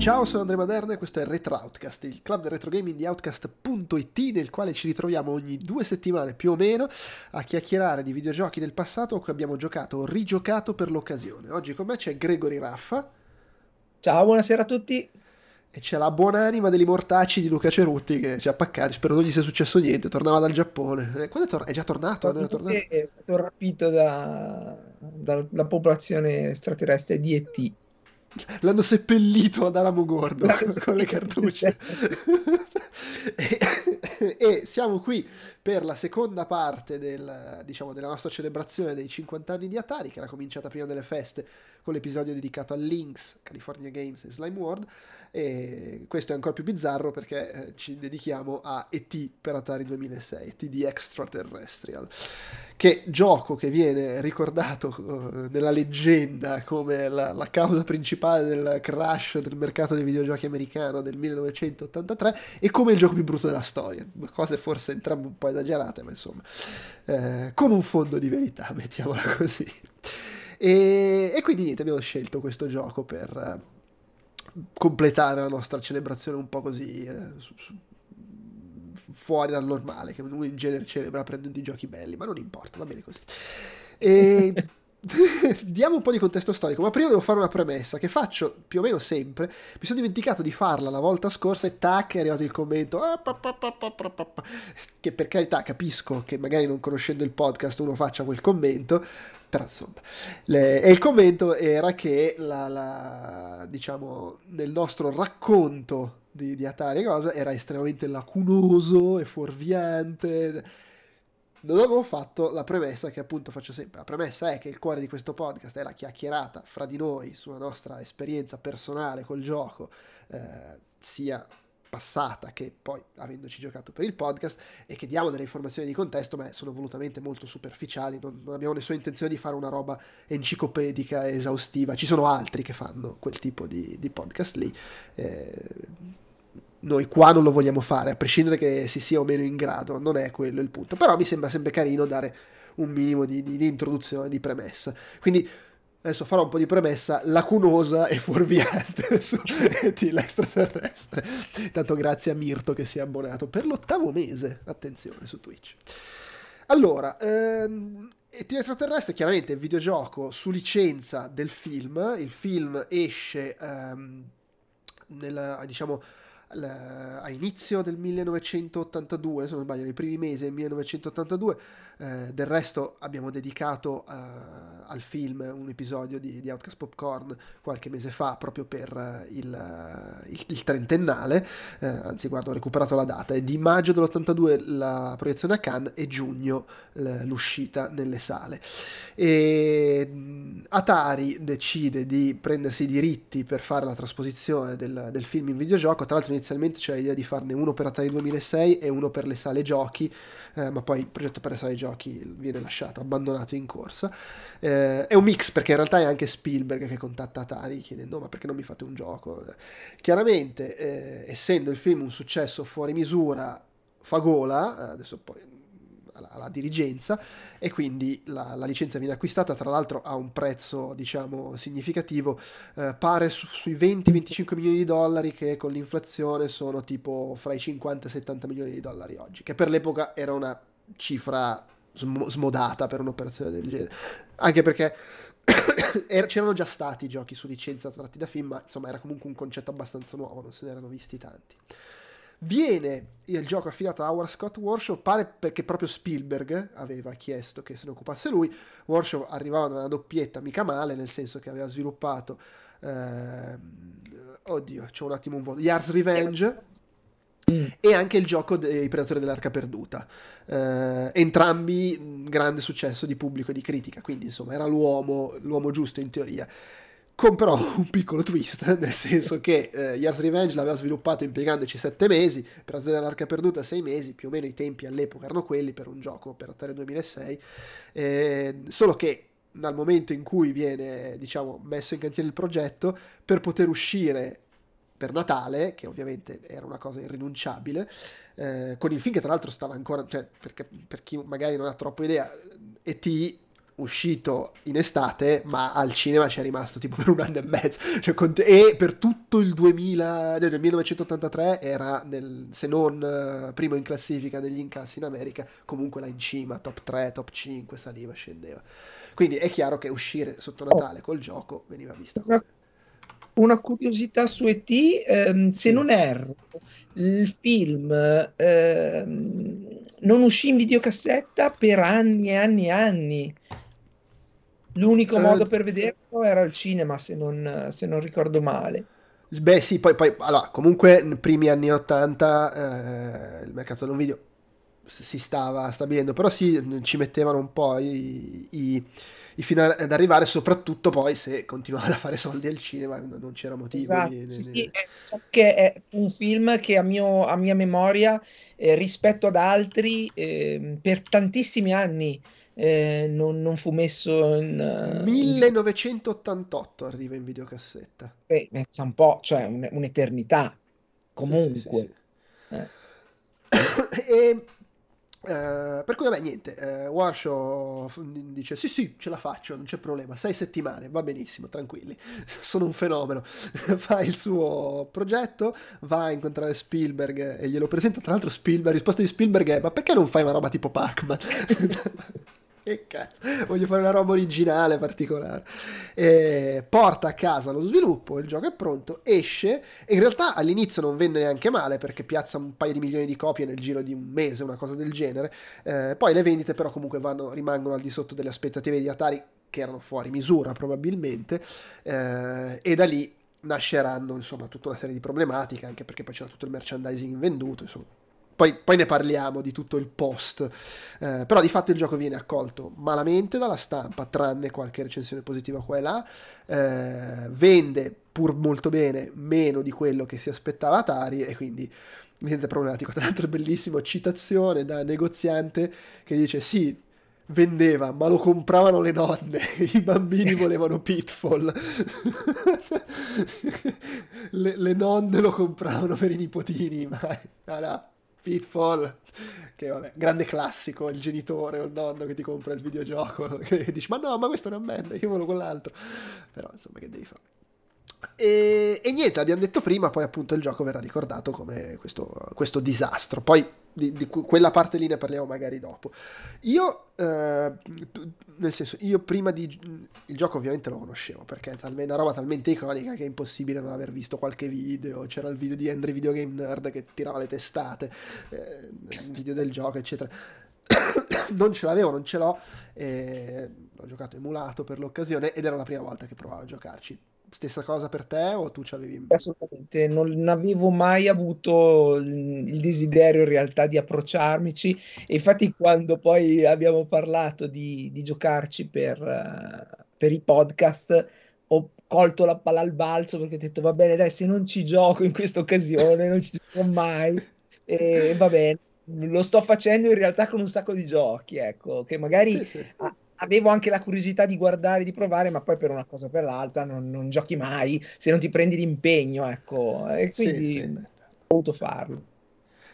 Ciao, sono Andrea Maderna e questo è Retro Outcast, il club del retro gaming di Outcast.it nel quale ci ritroviamo ogni due settimane più o meno a chiacchierare di videogiochi del passato a cui abbiamo giocato o rigiocato per l'occasione. Oggi con me c'è Gregory Raffa. Ciao, buonasera a tutti. E c'è la buonanima degli mortacci di Luca Cerutti che ci ha paccato, spero non gli sia successo niente, tornava dal Giappone. Eh, quando è, tor- è già tornato? È, tornato? è stato rapito da, dalla popolazione extraterrestre di ET. L'hanno seppellito ad Alamogordo con le cartucce. e, e, siamo qui per la seconda parte del, diciamo, della nostra celebrazione dei 50 anni di Atari, che era cominciata prima delle feste con l'episodio dedicato a Lynx, California Games e Slime World e questo è ancora più bizzarro perché eh, ci dedichiamo a ET per Atari 2006, ET di Extraterrestrial, che gioco che viene ricordato uh, nella leggenda come la, la, causa principale del crash del mercato dei videogiochi americano del 1983 e come il gioco più brutto della storia, cose forse entrambe un po' esagerate, ma insomma, eh, con un fondo di verità, mettiamola così. E, e, quindi niente, abbiamo scelto questo gioco per completare la nostra celebrazione un po' così eh, su, su, fuori dal normale, che uno in genere celebra prendendo i giochi belli, ma non importa, va bene così. E diamo un po' di contesto storico, ma prima devo fare una premessa che faccio più o meno sempre. Mi sono dimenticato di farla la volta scorsa e tac è arrivato il commento. Ah, che per carità capisco che magari non conoscendo il podcast uno faccia quel commento, però insomma, le, e il commento era che la, la, diciamo, nel nostro racconto di, di Atari cosa era estremamente lacunoso e fuorviante. Non avevo fatto la premessa che appunto faccio sempre. La premessa è che il cuore di questo podcast è la chiacchierata fra di noi sulla nostra esperienza personale col gioco, eh, sia passata che poi avendoci giocato per il podcast e che diamo delle informazioni di contesto ma sono volutamente molto superficiali non, non abbiamo nessuna intenzione di fare una roba enciclopedica esaustiva ci sono altri che fanno quel tipo di, di podcast lì eh, noi qua non lo vogliamo fare a prescindere che si sia o meno in grado non è quello il punto però mi sembra sempre carino dare un minimo di, di, di introduzione di premessa quindi adesso farò un po' di premessa lacunosa e fuorviante su l'extraterrestre. Tanto grazie a Mirto che si è abbonato per l'ottavo mese, attenzione, su Twitch. Allora, ehm, ET extraterrestre chiaramente è il videogioco su licenza del film, il film esce ehm, nel, diciamo, a inizio del 1982, se non sbaglio, nei primi mesi del 1982. Eh, del resto abbiamo dedicato eh, al film un episodio di, di, Outcast Popcorn qualche mese fa proprio per eh, il, eh, il, il, trentennale, eh, anzi guarda ho recuperato la data, è di maggio dell'82 la proiezione a Cannes e giugno l'uscita nelle sale. E Atari decide di prendersi i diritti per fare la trasposizione del, del film in videogioco, tra l'altro inizialmente c'era l'idea di farne uno per Atari 2006 e uno per le sale giochi, eh, ma poi il progetto per le sale giochi viene lasciato, abbandonato in corsa. Eh, è un mix perché in realtà è anche Spielberg che contatta Atari chiedendo ma perché non mi fate un gioco? Chiaramente, eh, essendo il film un successo fuori misura, fa gola, eh, adesso poi alla, dirigenza e quindi la, la, licenza viene acquistata tra l'altro a un prezzo diciamo significativo eh, pare su, sui 20-25 milioni di dollari che con l'inflazione sono tipo fra i 50 e 70 milioni di dollari oggi che per l'epoca era una cifra sm- smodata per un'operazione del genere anche perché er, c'erano già stati giochi su licenza tratti da film ma insomma era comunque un concetto abbastanza nuovo non se ne erano visti tanti Viene il gioco affidato a Howard Scott Warshaw, pare perché proprio Spielberg aveva chiesto che se ne occupasse lui. Warshaw arrivava da una doppietta mica male, nel senso che aveva sviluppato... Eh, oddio, c'è un attimo un voto. Yars Revenge mm. e anche il gioco dei Predatori dell'Arca Perduta. Eh, entrambi grande successo di pubblico e di critica, quindi insomma era l'uomo, l'uomo giusto in teoria con però un piccolo twist, nel senso che eh, Yars Revenge l'aveva sviluppato impiegandoci 7 mesi, per ottenere l'arca perduta 6 mesi, più o meno i tempi all'epoca erano quelli per un gioco per Atari 2006, eh, solo che dal momento in cui viene diciamo, messo in cantiere il progetto, per poter uscire per Natale, che ovviamente era una cosa irrinunciabile, eh, con il film che tra l'altro stava ancora, cioè, perché, per chi magari non ha troppo idea, E.T uscito in estate, ma al cinema ci è rimasto tipo per un anno e mezzo. Cioè, e per tutto il 2000, nel 1983 era, nel, se non uh, primo in classifica degli incassi in America, comunque là in cima, top 3, top 5, saliva, scendeva. Quindi è chiaro che uscire sotto Natale col gioco veniva vista come... Una curiosità su ET, ehm, se non erro, il film ehm, non uscì in videocassetta per anni e anni e anni. L'unico eh, modo per vederlo era al cinema, se non, se non ricordo male. Beh sì, poi, poi allora, comunque nei primi anni 80 eh, il mercato del video si stava stabilendo, però sì, ci mettevano un po' i, i fino ad arrivare, soprattutto poi se continuavano a fare soldi al cinema, non c'era motivo. Esatto, di, sì, di... sì, è, è un film che a, mio, a mia memoria, eh, rispetto ad altri, eh, per tantissimi anni eh, non, non, fu messo in... Uh, 1988 in... arriva in videocassetta. Beh, pensa un po', cioè un, un'eternità, comunque. Sì, sì, sì, eh. per cui vabbè niente uh, Warshaw dice sì sì ce la faccio non c'è problema sei settimane va benissimo tranquilli sono un fenomeno fa il suo progetto va a incontrare Spielberg e glielo presenta tra l'altro Spielberg la risposta di Spielberg è ma perché non fai una roba tipo Pac-Man che cazzo, voglio fare una roba originale, particolare. E porta a casa lo sviluppo, il gioco è pronto, esce e in realtà all'inizio non vende neanche male perché piazza un paio di milioni di copie nel giro di un mese, una cosa del genere. Eh, poi le vendite però comunque vanno, rimangono al di sotto delle aspettative di Atari che erano fuori misura probabilmente eh, e da lì nasceranno insomma tutta una serie di problematiche anche perché poi c'era tutto il merchandising venduto insomma poi, poi, ne parliamo di tutto il post. Eh, però di fatto il gioco viene accolto malamente dalla stampa, tranne qualche recensione positiva qua e là. Eh, vende pur molto bene meno di quello che si aspettava Atari e quindi niente problematico. Tra l'altro bellissimo, citazione da negoziante che dice sì, vendeva, ma lo compravano le nonne, i bambini volevano Pitfall, le, le, nonne lo compravano per i nipotini, ma ah, Pitfall, che vabbè, grande classico, il genitore o il nonno che ti compra il videogioco, che dici ma no, ma questo non è io volevo quell'altro. Però insomma che devi fare. E, e, niente, abbiamo detto prima, poi appunto il gioco verrà ricordato come questo, questo disastro. Poi di, di, quella parte lì ne parliamo magari dopo. Io, eh, nel senso, io prima di... Il gioco ovviamente lo conoscevo, perché è una roba talmente iconica che è impossibile non aver visto qualche video. C'era il video di Henry Video Game Nerd che tirava le testate, eh, video del gioco, eccetera. non ce l'avevo, non ce l'ho. Eh, l'ho giocato emulato per l'occasione ed era la prima volta che provavo a giocarci Stessa cosa per te o tu ci avevi... Assolutamente, non avevo mai avuto il desiderio in realtà di approcciarmici. E infatti quando poi abbiamo parlato di, di giocarci per, uh, per, i podcast ho colto la palla al balzo perché ho detto va bene dai se non ci gioco in questa occasione non ci gioco mai. E va bene lo sto facendo in realtà con un sacco di giochi ecco che magari sì, sì avevo anche la curiosità di guardare, di provare, ma poi per una cosa o per l'altra non, non giochi mai se non ti prendi l'impegno, ecco. E quindi sì, sì. ho voluto farlo.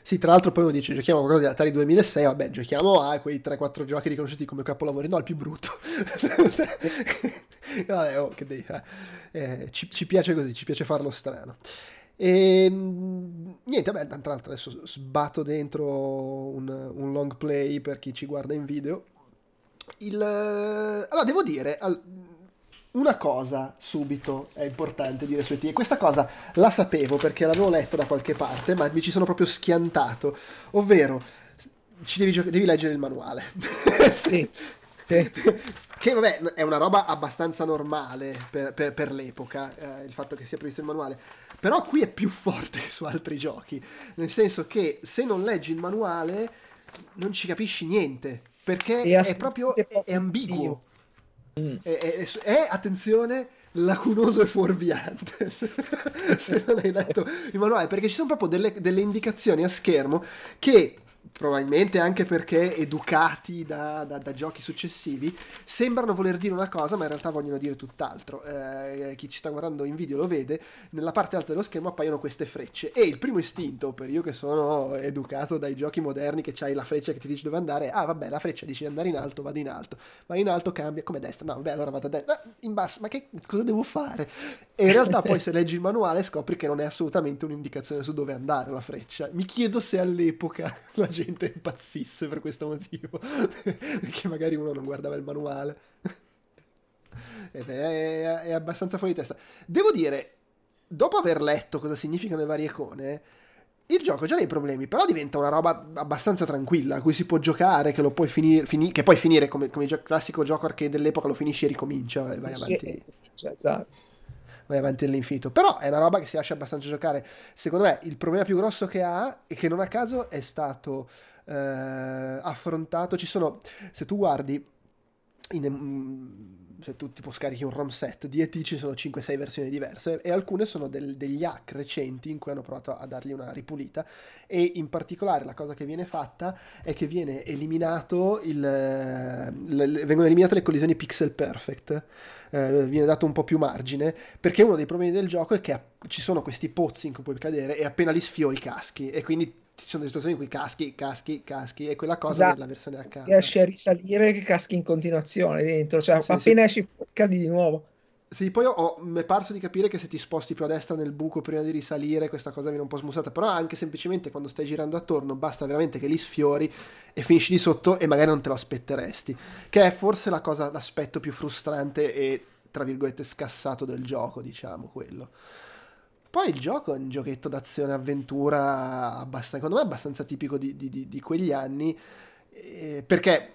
Sì, tra l'altro poi uno dice giochiamo qualcosa di Atari 2006, vabbè, giochiamo a quei 3-4 giochi riconosciuti come capolavori, no, il più brutto. vabbè, oh, che devi fare. Eh, ci, ci, piace così, ci piace farlo strano. E niente, vabbè, tra l'altro adesso sbatto dentro un, un long play per chi ci guarda in video il... Allora, devo dire, una cosa subito è importante dire su ET, e questa cosa la sapevo perché l'avevo letta da qualche parte, ma mi ci sono proprio schiantato, ovvero ci devi, gio- devi leggere il manuale. sì. che vabbè è una roba abbastanza normale per, per, per l'epoca eh, il fatto che sia previsto il manuale però qui è più forte che su altri giochi nel senso che se non leggi il manuale non ci capisci niente perché è, è proprio è, ambiguo. Mm. È, è, è, attenzione, lacunoso e fuorviante se non hai letto il manuale, perché ci sono proprio delle, delle indicazioni a schermo che probabilmente anche perché educati da, da, da, giochi successivi, sembrano voler dire una cosa, ma in realtà vogliono dire tutt'altro. Eh, chi ci sta guardando in video lo vede, nella parte alta dello schermo appaiono queste frecce. E il primo istinto, per io che sono educato dai giochi moderni, che c'hai la freccia che ti dice dove andare, ah vabbè, la freccia dice andare in alto, vado in alto, vai in alto, cambia, come destra, no vabbè, allora vado a destra, ah, in basso, ma che cosa devo fare? E in realtà poi se leggi il manuale scopri che non è assolutamente un'indicazione su dove andare la freccia. Mi chiedo se all'epoca la gente gente impazzisse per questo motivo, perché magari uno non guardava il manuale. Ed è, è abbastanza fuori testa. Devo dire, dopo aver letto cosa significano le varie icone, il gioco ha già dei problemi, però diventa una roba abbastanza tranquilla, a cui si può giocare, che lo puoi finire, fini- che puoi finire come, come il classico gioco arcade dell'epoca, lo finisci e ricomincia e vai avanti. Sì, esatto vai avanti all'infinito. Però è una roba che si lascia abbastanza giocare. Secondo me il problema più grosso che ha e che non a caso è stato eh, affrontato. Ci sono, se tu guardi, in, mm, se tu tipo scarichi un ROM set di ET ci sono 5-6 versioni diverse e alcune sono del, degli hack recenti in cui hanno provato a dargli una ripulita e in particolare la cosa che viene fatta è che viene eliminato il, le, vengono eliminate le collisioni pixel perfect eh, viene dato un po' più margine perché uno dei problemi del gioco è che ci sono questi pozzi in cui puoi cadere e appena li sfiori caschi e quindi ci sono delle situazioni in cui caschi, caschi, caschi, e quella cosa esatto. nella versione H. Riesci a risalire che caschi in continuazione dentro, cioè sì, appena sì. esci cadi di nuovo. Sì, poi ho, mi è parso di capire che se ti sposti più a destra nel buco prima di risalire, questa cosa viene un po' smussata, però anche semplicemente quando stai girando attorno basta veramente che li sfiori e finisci di sotto e magari non te lo aspetteresti, che è forse la cosa, l'aspetto più frustrante e tra virgolette scassato del gioco, diciamo quello. Poi il gioco è un giochetto d'azione avventura abbastanza, secondo me abbastanza tipico di, di, di quegli anni, eh, perché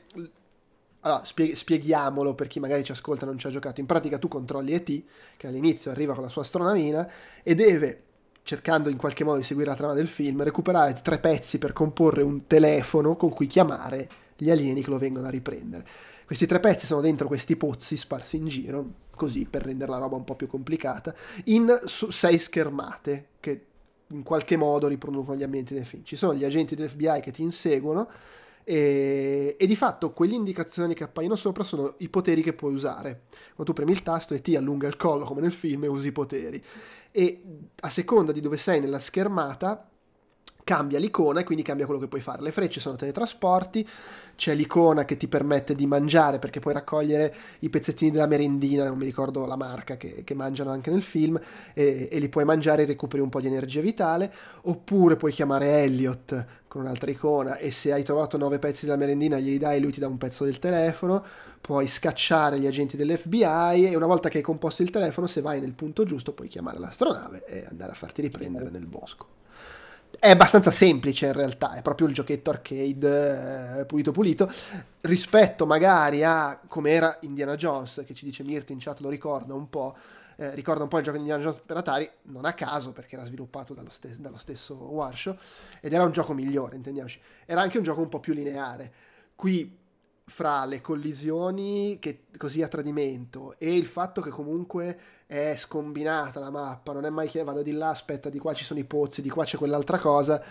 allora, spie- spieghiamolo per chi magari ci ascolta e non ci ha giocato. In pratica tu controlli E.T., che all'inizio arriva con la sua astronavina e deve, cercando in qualche modo di seguire la trama del film, recuperare tre pezzi per comporre un telefono con cui chiamare gli alieni che lo vengono a riprendere. Questi tre pezzi sono dentro questi pozzi sparsi in giro, così per rendere la roba un po' più complicata, in sei schermate che in qualche modo riproducono gli ambienti del film. Ci sono gli agenti dell'FBI che ti inseguono e, e, di fatto quelle indicazioni che appaiono sopra sono i poteri che puoi usare. Quando tu premi il tasto e ti allunga il collo come nel film e usi i poteri. E a seconda di dove sei nella schermata cambia l'icona e quindi cambia quello che puoi fare. Le frecce sono teletrasporti, c'è l'icona che ti permette di mangiare perché puoi raccogliere i pezzettini della merendina, non mi ricordo la marca che, che mangiano anche nel film, e, e, li puoi mangiare e recuperi un po' di energia vitale, oppure puoi chiamare Elliot con un'altra icona e se hai trovato nove pezzi della merendina glieli dai e lui ti dà un pezzo del telefono, puoi scacciare gli agenti dell'FBI e una volta che hai composto il telefono, se vai nel punto giusto, puoi chiamare l'astronave e andare a farti riprendere nel bosco è abbastanza semplice in realtà, è proprio il giochetto arcade eh, pulito pulito, rispetto magari a come era Indiana Jones, che ci dice Mirti in chat lo ricorda un po', eh, ricorda un po' il gioco di Indiana Jones per Atari, non a caso perché era sviluppato dallo, stes- dallo stesso Warshaw, ed era un gioco migliore, intendiamoci, era anche un gioco un po' più lineare. Qui fra le collisioni che, così a tradimento e il fatto che comunque è scombinata la mappa, non è mai che vado di là, aspetta, di qua ci sono i pozzi, di qua c'è quell'altra cosa,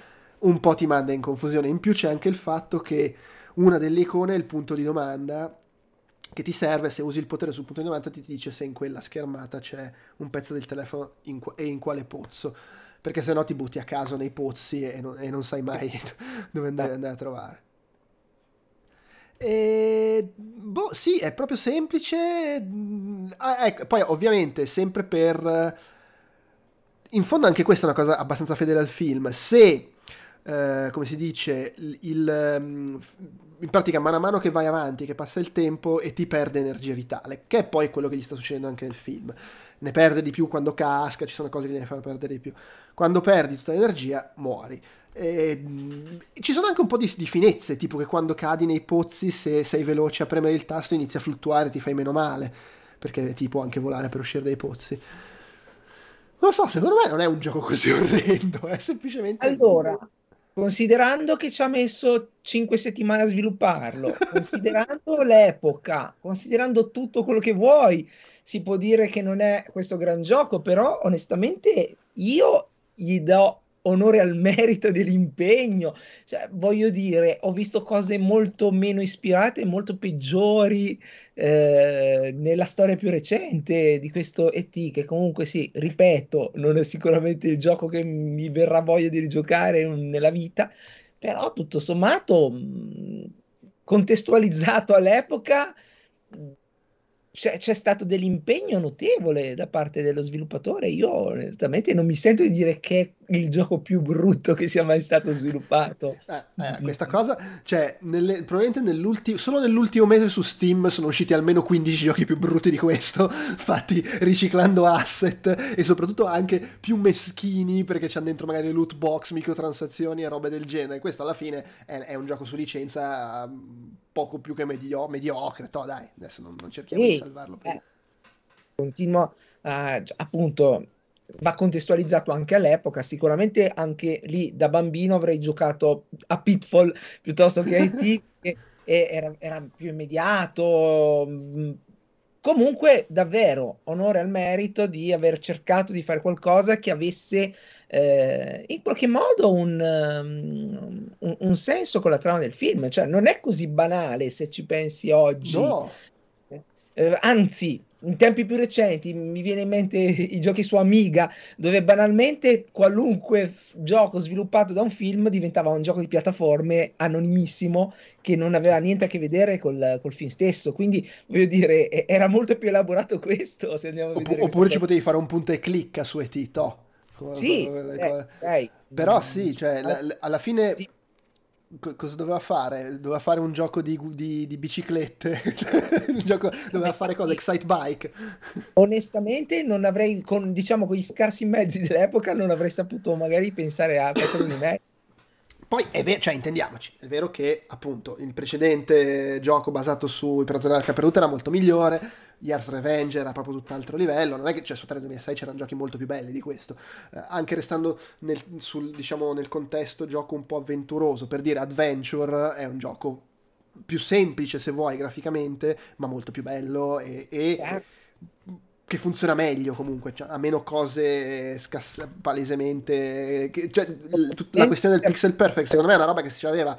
un po' ti manda in confusione. In più c'è anche il fatto che una delle icone è il punto di domanda che ti serve, se usi il potere sul punto di domanda ti dice se in quella schermata c'è un pezzo del telefono in e in quale pozzo, perché se no ti butti a caso nei pozzi e non, e non sai mai dove andare a trovare. E, boh, sì, è proprio semplice. Ah, ecco, poi, ovviamente, sempre per. In fondo, anche questa è una cosa abbastanza fedele al film. Se, eh, come si dice, il, mm, in pratica, mano a mano che vai avanti, che passa il tempo e ti perde energia vitale, che è poi quello che gli sta succedendo anche nel film. Ne perde di più quando casca, ci sono cose che gli fanno perdere di più. Quando perdi tutta l'energia, muori. E, ci sono anche un po' di, di, finezze, tipo che quando cadi nei pozzi, se sei veloce a premere il tasto, inizi a fluttuare, ti fai meno male, perché ti può anche volare per uscire dai pozzi. Non lo so, secondo me non è un gioco così orrendo, è semplicemente... Allora, considerando che ci ha messo 5 settimane a svilupparlo, considerando l'epoca, considerando tutto quello che vuoi, si può dire che non è questo gran gioco, però onestamente io gli do onore al merito dell'impegno. Cioè, voglio dire, ho visto cose molto meno ispirate, molto peggiori eh, nella storia più recente di questo ET, che comunque sì, ripeto, non è sicuramente il gioco che mi verrà voglia di rigiocare nella vita, però tutto sommato, contestualizzato all'epoca, c'è, c'è, stato dell'impegno notevole da parte dello sviluppatore. Io onestamente non mi sento di dire che il gioco più brutto che sia mai stato sviluppato. Eh, eh, questa cosa, cioè, nelle, probabilmente nell'ultimo, solo nell'ultimo mese su Steam sono usciti almeno 15 giochi più brutti di questo, fatti riciclando asset e soprattutto anche più meschini perché c'hanno dentro magari loot box, microtransazioni e robe del genere. Questo alla fine è, è un gioco su licenza poco più che medio- mediocre. To, dai, adesso non, non cerchiamo sì, di salvarlo. Eh, continuo, eh, appunto, va contestualizzato anche all'epoca. Sicuramente anche lì da bambino avrei giocato a Pitfall piuttosto che a IT, e, e era, era, più immediato. Mm, comunque, davvero, onore al merito di aver cercato di fare qualcosa che avesse eh, in qualche modo un, um, un, un, senso con la trama del film. Cioè, non è così banale se ci pensi oggi. No. Eh, anzi, in tempi più recenti mi viene in mente i giochi su Amiga, dove banalmente qualunque f- gioco sviluppato da un film diventava un gioco di piattaforme anonimissimo che non aveva niente a che vedere col, col film stesso. Quindi voglio dire, era molto più elaborato questo. Se andiamo a Opp- oppure ci potevi fare un punto e clicca su Etito sì, eh, però sì, cioè, l- alla fine sì. Co- cosa doveva fare? Doveva fare un gioco di, di, di biciclette, gioco, doveva fare cosa? Excite Bike. Onestamente non avrei, con, diciamo, con gli scarsi mezzi dell'epoca, non avrei saputo magari pensare a qualcosa di meglio. Poi è vero, cioè intendiamoci, è vero che appunto il precedente gioco basato sui Predatori della Caperuta era molto migliore, Years Revenge era proprio tutt'altro livello, non è che cioè, su 3 2006 c'erano giochi molto più belli di questo, eh, anche restando nel, sul, diciamo, nel contesto gioco un po' avventuroso, per dire Adventure è un gioco più semplice se vuoi graficamente, ma molto più bello e, e certo. Che funziona meglio comunque, cioè, ha meno cose scass- palesemente... Che, cioè, tutta la questione del pixel perfect secondo me è una roba che si aveva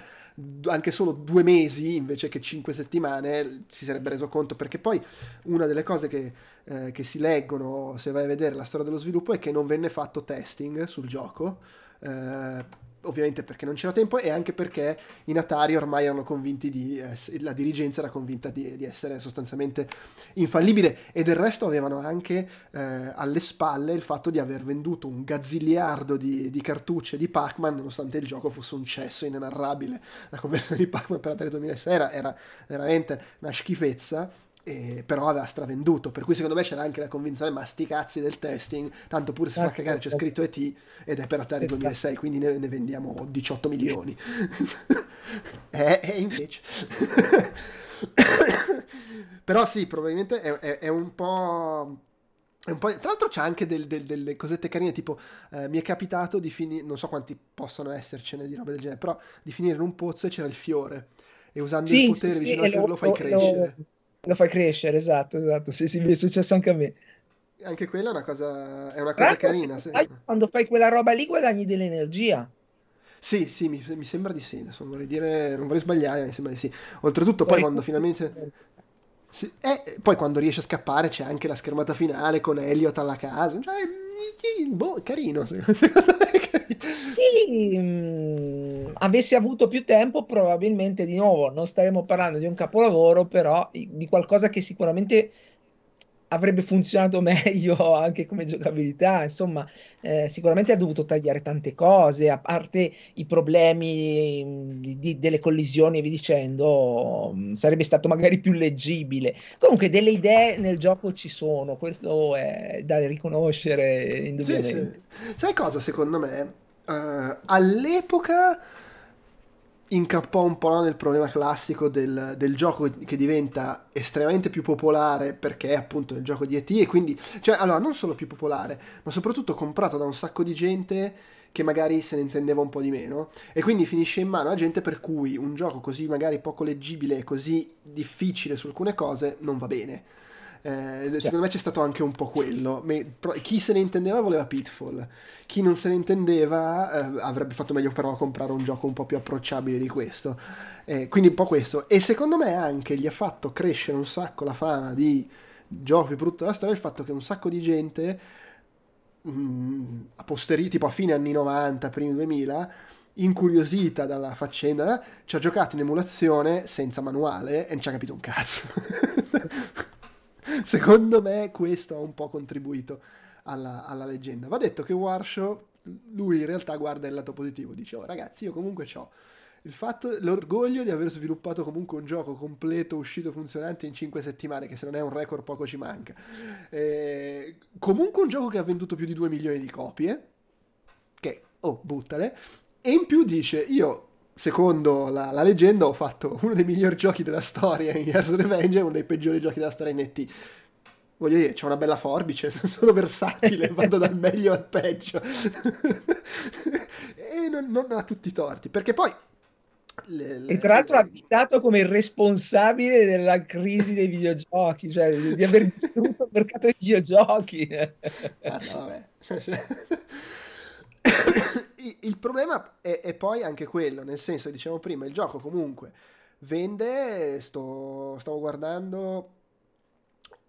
anche solo due mesi invece che cinque settimane si sarebbe reso conto perché poi una delle cose che, eh, che si leggono se vai a vedere la storia dello sviluppo è che non venne fatto testing sul gioco eh, ovviamente perché non c'era tempo e anche perché in Atari ormai erano convinti di eh, la dirigenza era convinta di, di, essere sostanzialmente infallibile. E del resto avevano anche eh, alle spalle il fatto di aver venduto un gazziliardo di, di, cartucce di Pac-Man nonostante il gioco fosse un cesso inenarrabile. La conversione di Pac-Man per Atari 2006 era, era veramente una schifezza e, però aveva stravenduto per cui secondo me c'era anche la convinzione ma sti cazzi del testing tanto pure se fa cagare c'è scritto ET ed è per Atari 2006 quindi ne, ne vendiamo 18 milioni. E, e invece però sì probabilmente è, è, è un po' tra l'altro c'è anche del, del, delle cosette carine, tipo eh, mi è capitato di finire, non so quanti possono essercene di roba del genere, però di finire in un pozzo e c'era il fiore e usando sì, il potere sì, vicino sì, al fiore lo, lo fai crescere. Lo, lo fai crescere, esatto, esatto. Sì, sì, mi è successo anche a me. Anche quella è una cosa, è una cosa carina. Se... Quando fai quella roba lì guadagni dell'energia. Sì, sì, mi, mi, sembra di sì, adesso non vorrei dire, non vorrei sbagliare, mi sembra di sì. Oltretutto poi quando finalmente... Sì, e poi quando riesce a scappare c'è anche la schermata finale con Elliot alla casa, cioè, boh, carino, secondo me Sì, mh, avessi avuto più tempo, probabilmente di nuovo non staremmo parlando di un capolavoro, però di qualcosa che sicuramente avrebbe funzionato meglio anche come giocabilità. Insomma, eh, sicuramente ha dovuto tagliare tante cose, a parte i problemi di, di, delle collisioni e via dicendo, sarebbe stato magari più leggibile. Comunque, delle idee nel gioco ci sono, questo è da riconoscere indubbiamente. Sì, sì. Sai cosa secondo me? Uh, all'epoca incappò un po' nel problema classico del, del, gioco che diventa estremamente più popolare perché è appunto il gioco di ET e quindi, cioè allora non solo più popolare, ma soprattutto comprato da un sacco di gente che magari se ne intendeva un po' di meno e quindi finisce in mano a gente per cui un gioco così magari poco leggibile e così difficile su alcune cose non va bene. Eh, cioè. Secondo me c'è stato anche un po' quello. chi se ne intendeva voleva Pitfall, chi non se ne intendeva eh, avrebbe fatto meglio però a comprare un gioco un po' più approcciabile di questo. Eh, quindi un po' questo. E secondo me anche gli ha fatto crescere un sacco la fama di gioco più brutto della storia il fatto che un sacco di gente mh, mm, a posteriori, tipo a fine anni 90, primi 2000 incuriosita dalla faccenda, ci ha giocato in emulazione senza manuale e non ci ha capito un cazzo. Secondo me questo ha un po' contribuito alla, alla, leggenda. Va detto che Warshaw, lui in realtà guarda il lato positivo, dice, oh ragazzi, io comunque ho il fatto, l'orgoglio di aver sviluppato comunque un gioco completo, uscito, funzionante in 5 settimane, che se non è un record poco ci manca. Eh, comunque un gioco che ha venduto più di 2 milioni di copie, che, oh, buttale, e in più dice, io secondo la, la, leggenda, ho fatto uno dei migliori giochi della storia in Years Revenge e uno dei peggiori giochi della storia in ET. Voglio dire, c'è una bella forbice, sono versatile, vado dal meglio al peggio. e non, non, ha tutti i torti, perché poi... Le, le, e tra l'altro ha citato come responsabile della crisi dei videogiochi, cioè di aver distrutto il mercato dei videogiochi. ah, no, vabbè il problema è, è, poi anche quello, nel senso, diciamo prima, il gioco comunque vende, sto, stavo guardando,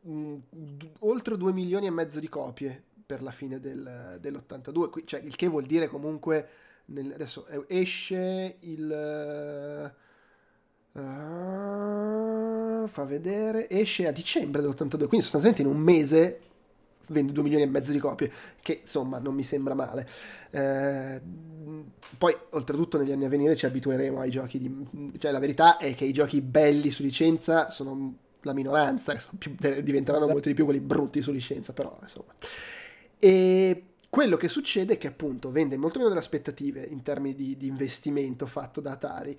mh, mm, oltre 2 milioni e mezzo di copie per la fine del, dell'82, cioè il che vuol dire comunque, nel, adesso esce il... Uh, fa vedere, esce a dicembre dell'82, quindi sostanzialmente in un mese vende 2 milioni e mezzo di copie, che insomma non mi sembra male. Eh, poi, oltretutto, negli anni a venire ci abitueremo ai giochi di... Cioè, la verità è che i giochi belli su licenza sono la minoranza, più, diventeranno esatto. molti di più quelli brutti su licenza, però insomma. E quello che succede è che appunto vende molto meno delle aspettative in termini di, di investimento fatto da Atari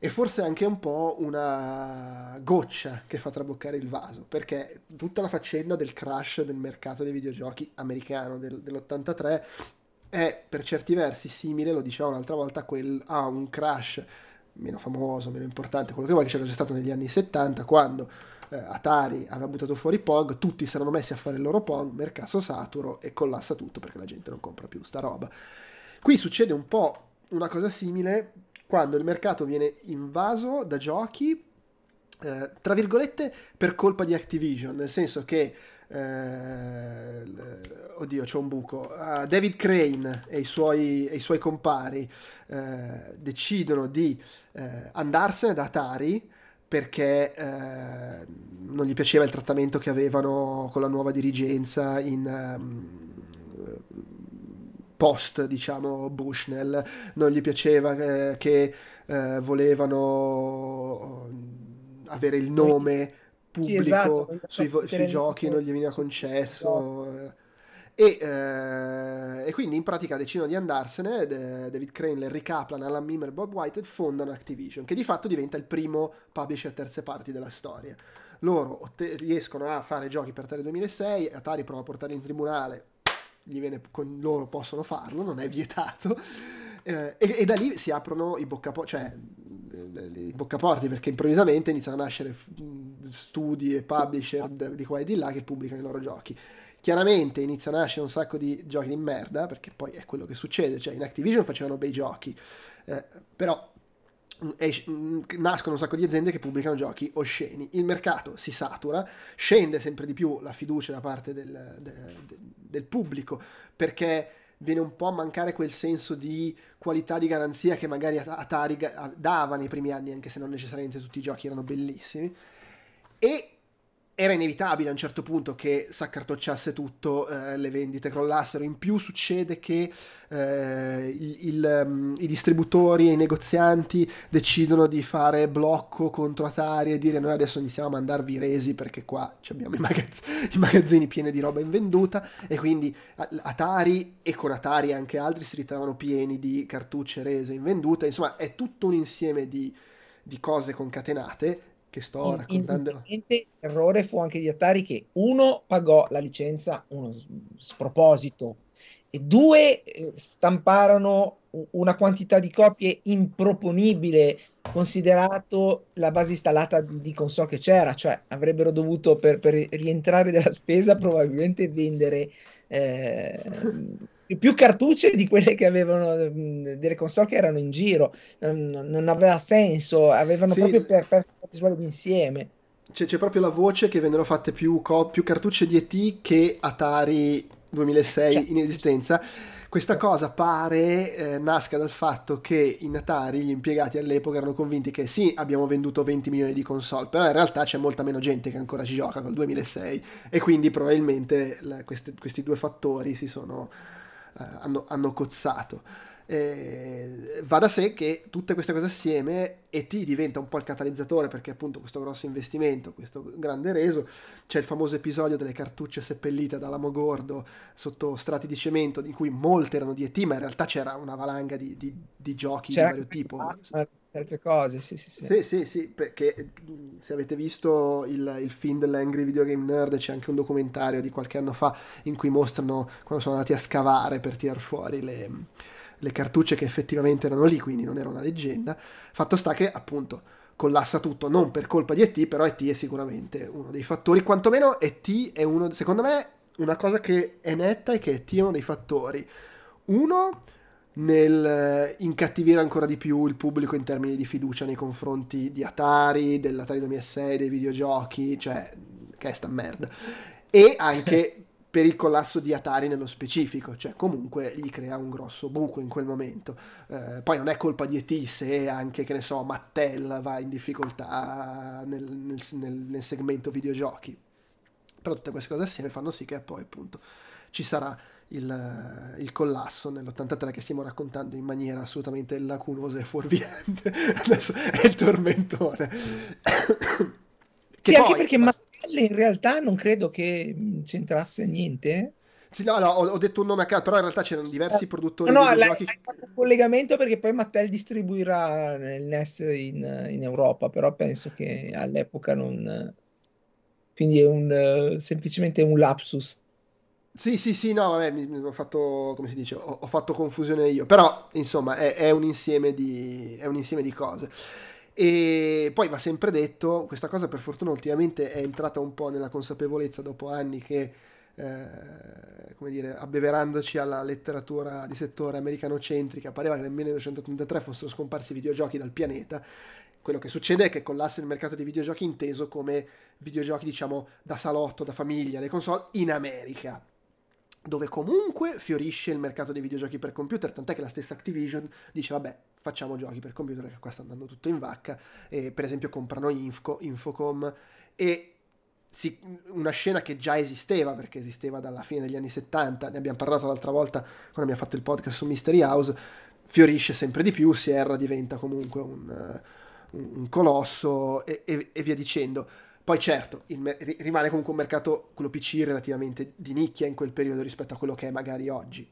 e forse anche un po' una goccia che fa traboccare il vaso, perché tutta la faccenda del crash del mercato dei videogiochi americano del, dell'83 è per certi versi simile, lo dicevo un'altra volta, quel, a un crash meno famoso, meno importante, quello che vuoi, che c'era già stato negli anni 70, quando eh, Atari aveva buttato fuori Pong, tutti si erano messi a fare il loro Pong, mercato saturo e collassa tutto perché la gente non compra più sta roba. Qui succede un po' una cosa simile quando il mercato viene invaso da giochi, eh, tra virgolette, per colpa di Activision, nel senso che eh, oddio c'è un buco. Uh, David Crane e i suoi, e i suoi compari eh, decidono di eh, andarsene da Atari perché eh, non gli piaceva il trattamento che avevano con la nuova dirigenza in um, post, diciamo, Bushnell, non gli piaceva eh, che eh, volevano eh, avere il nome pubblico sì, esatto, sui, sui giochi, non gli veniva concesso. Esatto. E, eh, e, quindi in pratica decidono di andarsene. David Crane, Larry Kaplan, Alan Mimmer e Bob White fondano Activision, che di fatto diventa il primo publisher terze parti della storia. Loro otte- riescono a fare giochi per Atari 2006, Atari prova a portarli in tribunale, viene, con loro possono farlo, non è vietato. Eh, e, e, da lì si aprono i boccaporti, cioè i boccaporti perché improvvisamente iniziano a nascere studi e publisher di qua e di là che pubblicano i loro giochi. Chiaramente inizia a nascere un sacco di giochi di merda, perché poi è quello che succede, cioè in Activision facevano bei giochi, eh, però nascono un sacco di aziende che pubblicano giochi osceni, il mercato si satura, scende sempre di più la fiducia da parte del, del, del pubblico perché viene un po' a mancare quel senso di qualità di garanzia che magari Atari dava nei primi anni, anche se non necessariamente tutti i giochi erano bellissimi. E era inevitabile a un certo punto che s'accartocciasse tutto, eh, le vendite crollassero. In più succede che eh, il, il, um, i distributori e i negozianti decidono di fare blocco contro Atari e dire noi adesso iniziamo a mandarvi resi perché qua abbiamo i, magazz- i magazzini pieni di roba invenduta e quindi Atari e con Atari anche altri si ritrovano pieni di cartucce rese invendute. Insomma è tutto un insieme di, di cose concatenate che sto raccontando. L'errore fu anche di Atari che uno pagò la licenza, uno sproposito, e due eh, stamparono una quantità di copie improponibile considerato la base installata di, di console che c'era, cioè avrebbero dovuto per, per rientrare della spesa probabilmente vendere eh, più cartucce di quelle che avevano delle console che erano in giro, non, non aveva senso, avevano sì. proprio per, per visuale insieme. C'è, c'è, proprio la voce che vennero fatte più, co- più cartucce di ET che Atari 2006 cioè, in esistenza. Questa cosa pare eh, nasca dal fatto che in Atari gli impiegati all'epoca erano convinti che sì, abbiamo venduto 20 milioni di console, però in realtà c'è molta meno gente che ancora ci gioca col 2006 e quindi probabilmente la, questi, questi, due fattori si sono, hanno, hanno cozzato. Eh, va da sé che tutte queste cose assieme ET diventa un po' il catalizzatore perché appunto questo grosso investimento, questo grande reso, c'è il famoso episodio delle cartucce seppellite da Lamogordo sotto strati di cemento in cui molte erano di ET ma in realtà c'era una valanga di, di, di giochi c'era di vario tipo. Altre cose, sì, sì, sì. Sì, sì, sì, perché se avete visto il, il film dell'Angry Video Game Nerd c'è anche un documentario di qualche anno fa in cui mostrano quando sono andati a scavare per tirar fuori le le cartucce che effettivamente erano lì, quindi non era una leggenda. Fatto sta che appunto collassa tutto, non per colpa di ET, però ET è sicuramente uno dei fattori, quantomeno ET è uno, secondo me, una cosa che è netta è che ET è uno dei fattori. Uno, nel eh, incattivire ancora di più il pubblico in termini di fiducia nei confronti di Atari, dell'Atari 2006, dei videogiochi, cioè, che è sta merda. E anche per il collasso di Atari nello specifico, cioè comunque gli crea un grosso buco in quel momento. Eh, poi non è colpa di ET se anche, che ne so, Mattel va in difficoltà nel, nel, nel, nel segmento videogiochi. Però tutte queste cose assieme fanno sì che poi appunto ci sarà il, il, collasso nell'83 che stiamo raccontando in maniera assolutamente lacunosa e fuorviante. Adesso è il tormentone. che sì, poi, anche perché ma in realtà non credo che mm, c'entrasse niente. Sì, no, no, ho, detto un nome a caso, però in realtà c'erano diversi produttori no, no, di videogiochi. Hai fatto un collegamento perché poi Mattel distribuirà il NES in, in, Europa, però penso che all'epoca non... Quindi è un, semplicemente un lapsus. Sì, sì, sì, no, vabbè, mi, mi ho fatto, come si dice, ho, ho fatto confusione io, però insomma è, è, un insieme di, è un insieme di cose. E poi va sempre detto, questa cosa per fortuna ultimamente è entrata un po' nella consapevolezza dopo anni che, eh, come dire, abbeverandoci alla letteratura di settore americanocentrica, pareva che nel 1983 fossero scomparsi i videogiochi dal pianeta. Quello che succede è che collasse il mercato dei videogiochi inteso come videogiochi, diciamo, da salotto, da famiglia, le console in America dove comunque fiorisce il mercato dei videogiochi per computer, tant'è che la stessa Activision dice vabbè facciamo giochi per computer perché qua sta andando tutto in vacca e per esempio comprano Infco, Infocom e si, una scena che già esisteva perché esisteva dalla fine degli anni 70 ne abbiamo parlato l'altra volta quando abbiamo fatto il podcast su Mystery House fiorisce sempre di più Sierra diventa comunque un, un, un colosso e, e, e, via dicendo poi certo il, rimane comunque un mercato quello PC relativamente di nicchia in quel periodo rispetto a quello che è magari oggi.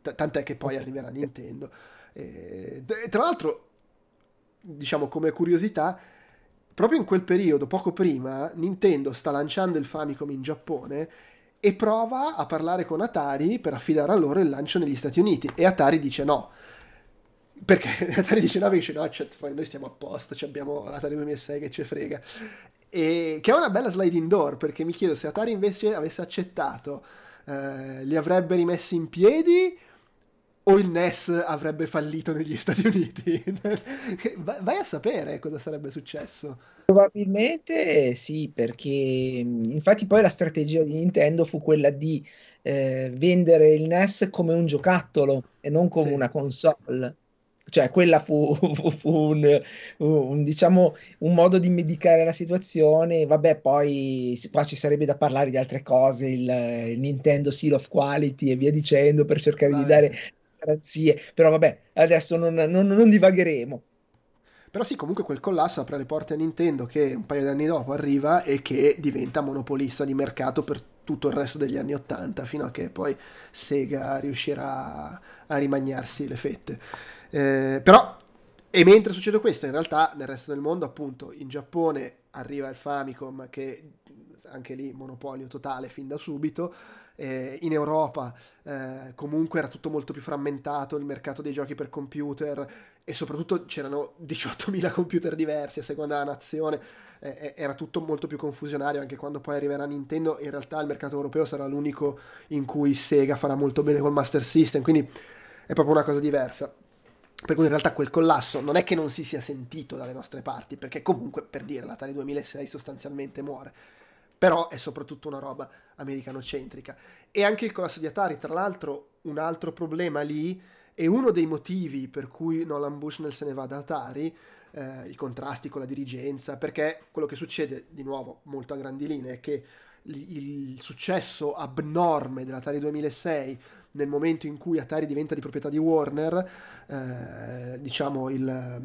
T- tant'è che poi arriverà Nintendo. E, tra l'altro, diciamo come curiosità, proprio in quel periodo, poco prima, Nintendo sta lanciando il Famicom in Giappone e prova a parlare con Atari per affidare a loro il lancio negli Stati Uniti. E Atari dice no. Perché? Atari dice no, dice no, cioè, noi stiamo a posto, abbiamo l'Atari 2006 che ci frega. E che è una bella sliding door, perché mi chiedo se Atari invece avesse accettato, eh, li avrebbe rimessi in piedi o il NES avrebbe fallito negli Stati Uniti. Vai a sapere cosa sarebbe successo. Probabilmente sì, perché infatti poi la strategia di Nintendo fu quella di eh, vendere il NES come un giocattolo e non come sì. una console. Cioè, quella fu, fu, fu un, un, diciamo, un modo di medicare la situazione. Vabbè, poi qua ci sarebbe da parlare di altre cose, il, il Nintendo Seal of Quality e via dicendo, per cercare Vai. di dare garanzie, però vabbè, adesso non, non, non divagheremo. Però sì, comunque quel collasso apre le porte a Nintendo che un paio di anni dopo arriva e che diventa monopolista di mercato per tutto il resto degli anni Ottanta, fino a che poi Sega riuscirà a rimagnarsi le fette. Eh, però, e mentre succede questo, in realtà nel resto del mondo, appunto, in Giappone arriva il Famicom che anche lì monopolio totale fin da subito. Eh, in Europa eh, comunque era tutto molto più frammentato il mercato dei giochi per computer e soprattutto c'erano 18.000 computer diversi a seconda della nazione, eh, era tutto molto più confusionario anche quando poi arriverà Nintendo, in realtà il mercato europeo sarà l'unico in cui Sega farà molto bene col Master System, quindi è proprio una cosa diversa. Per cui in realtà quel collasso non è che non si sia sentito dalle nostre parti, perché comunque per dire l'Atari 2006 sostanzialmente muore. Però è soprattutto una roba americanocentrica. E anche il collasso di Atari, tra l'altro, un altro problema lì, e uno dei motivi per cui Nolan Bushnell se ne va da Atari, eh, i contrasti con la dirigenza, perché quello che succede, di nuovo, molto a grandi linee, è che il successo abnorme dell'Atari 2006 nel momento in cui Atari diventa di proprietà di Warner, eh, diciamo il,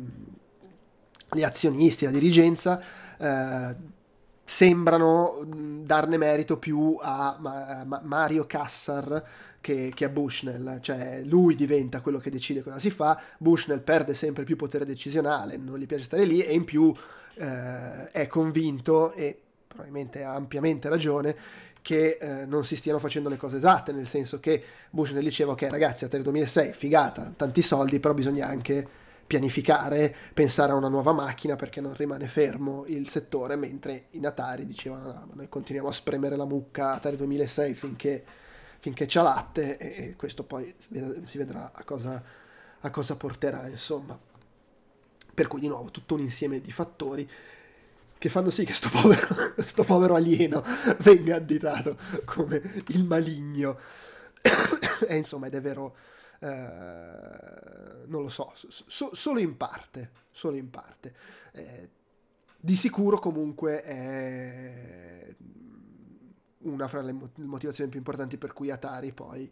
gli azionisti, la dirigenza, eh, sembrano darne merito più a Ma- Ma- Mario Kassar che, che, a Bushnell, cioè lui diventa quello che decide cosa si fa, Bushnell perde sempre più potere decisionale, non gli piace stare lì e in più eh, è convinto e probabilmente ha ampiamente ragione che eh, non si stiano facendo le cose esatte, nel senso che Bush ne diceva ok ragazzi a 2006 figata, tanti soldi, però bisogna anche pianificare, pensare a una nuova macchina perché non rimane fermo il settore, mentre in Atari dicevano no, noi continuiamo a spremere la mucca Atari 2006 finché, finché c'ha latte e, e, questo poi si vedrà a cosa, a cosa porterà insomma. Per cui di nuovo tutto un insieme di fattori che fanno sì che sto povero, sto povero alieno venga additato come il maligno. e insomma, è vero, eh, non lo so, so, solo in parte, solo in parte. Eh, di sicuro comunque è una fra le motivazioni più importanti per cui Atari poi